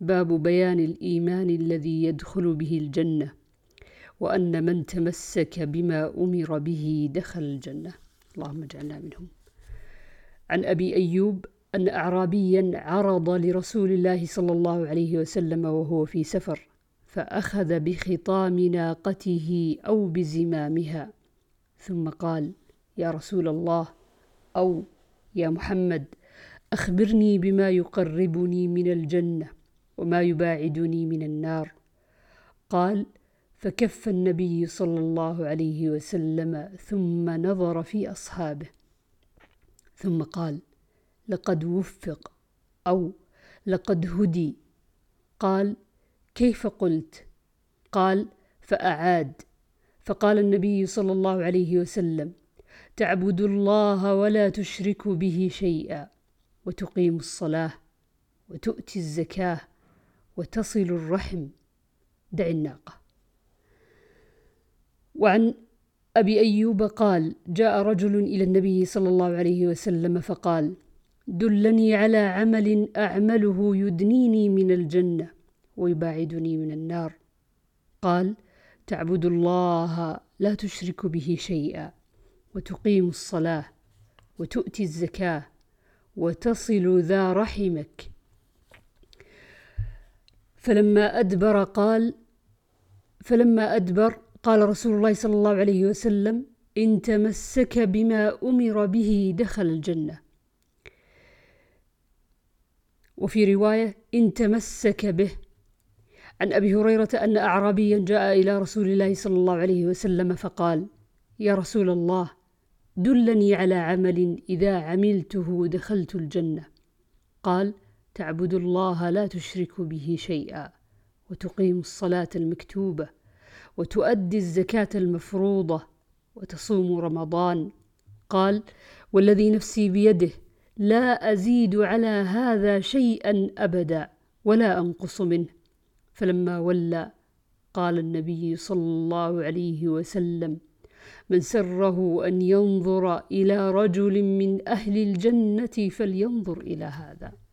باب بيان الإيمان الذي يدخل به الجنة وأن من تمسك بما أمر به دخل الجنة. اللهم اجعلنا منهم. عن أبي أيوب أن أعرابيا عرض لرسول الله صلى الله عليه وسلم وهو في سفر فأخذ بخطام ناقته أو بزمامها ثم قال يا رسول الله أو يا محمد أخبرني بما يقربني من الجنة وما يباعدني من النار. قال فكف النبي صلى الله عليه وسلم ثم نظر في أصحابه. ثم قال لقد وفق أو لقد هدي. قال كيف قلت؟ قال فأعاد. فقال النبي صلى الله عليه وسلم تعبد الله ولا تشرك به شيئا وتقيم الصلاة وتؤتي الزكاة وتصل الرحم. دع الناقة. وعن أبي أيوب قال جاء رجل إلى النبي صلى الله عليه وسلم فقال دلني على عمل أعمله يدنيني من الجنة ويباعدني من النار. قال تعبد الله لا تشرك به شيئا وتقيم الصلاة وتؤتي الزكاة وتصل ذا رحمك. فلما أدبر قال فلما أدبر قال رسول الله صلى الله عليه وسلم إن تمسك بما أمر به دخل الجنة. وفي رواية إن تمسك به. عن أبي هريرة أن أعرابيا جاء إلى رسول الله صلى الله عليه وسلم فقال يا رسول الله دلني على عمل إذا عملته دخلت الجنة. قال تعبد الله لا تشرك به شيئا وتقيم الصلاة المكتوبة وتؤدي الزكاة المفروضة وتصوم رمضان. قال والذي نفسي بيده لا أزيد على هذا شيئا أبدا ولا أنقص منه. فلما ولى قال النبي صلى الله عليه وسلم من سره أن ينظر إلى رجل من أهل الجنة فلينظر إلى هذا.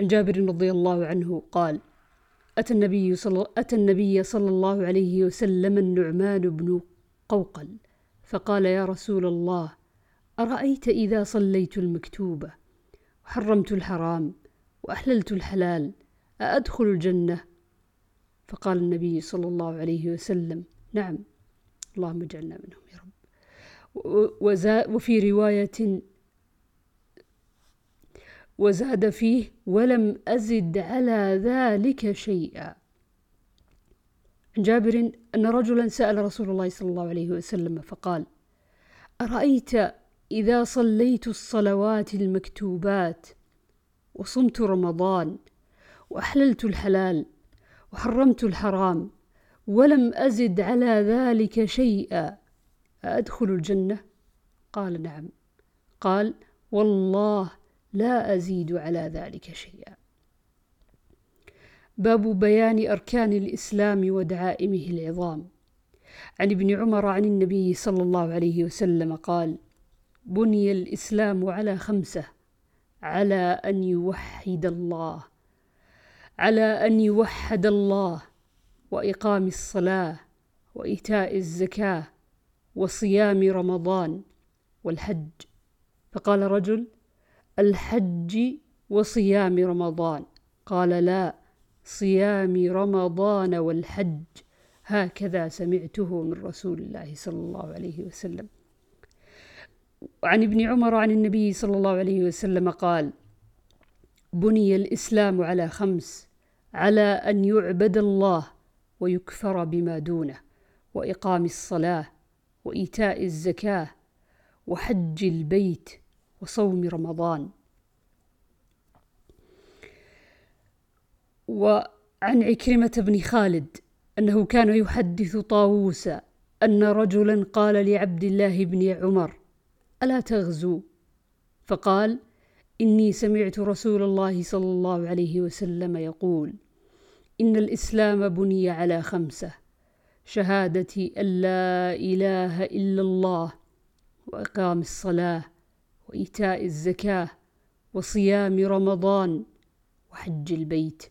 عن جابر رضي الله عنه قال أتى النبي صلى, أتى النبي صلى الله عليه وسلم النعمان بن قوقل فقال يا رسول الله أرأيت إذا صليت المكتوبة؟ وحرمت الحرام وأحللت الحلال أأدخل الجنة؟ فقال النبي صلى الله عليه وسلم نعم اللهم اجعلنا منهم يا رب. وفي رواية وزاد فيه ولم أزد على ذلك شيئا. عن جابر أن رجلا سأل رسول الله صلى الله عليه وسلم فقال أرأيت إذا صليت الصلوات المكتوبات وصمت رمضان وأحللت الحلال وحرمت الحرام ولم أزد على ذلك شيئا أدخل الجنة؟ قال نعم. قال والله لا أزيد على ذلك شيئا. باب بيان أركان الإسلام ودعائمه العظام. عن ابن عمر عن النبي صلى الله عليه وسلم قال بني الإسلام على خمسة على أن يوحد الله على أن يوحد الله وإقام الصلاة وإيتاء الزكاة وصيام رمضان والحج. فقال رجل الحج وصيام رمضان. قال لا صيام رمضان والحج. هكذا سمعته من رسول الله صلى الله عليه وسلم. وعن ابن عمر عن النبي صلى الله عليه وسلم قال بني الإسلام على خمس على أن يعبد الله ويكفر بما دونه وإقام الصلاة وإيتاء الزكاة وحج البيت وصوم رمضان. وعن عكرمة بن خالد أنه كان يحدث طاووس أن رجلا قال لعبد الله بن عمر ألا تغزو؟ فقال إني سمعت رسول الله صلى الله عليه وسلم يقول إن الإسلام بني على خمسة شهادة أن لا إله إلا الله وإقام الصلاة وإيتاء الزكاة وصيام رمضان وحج البيت.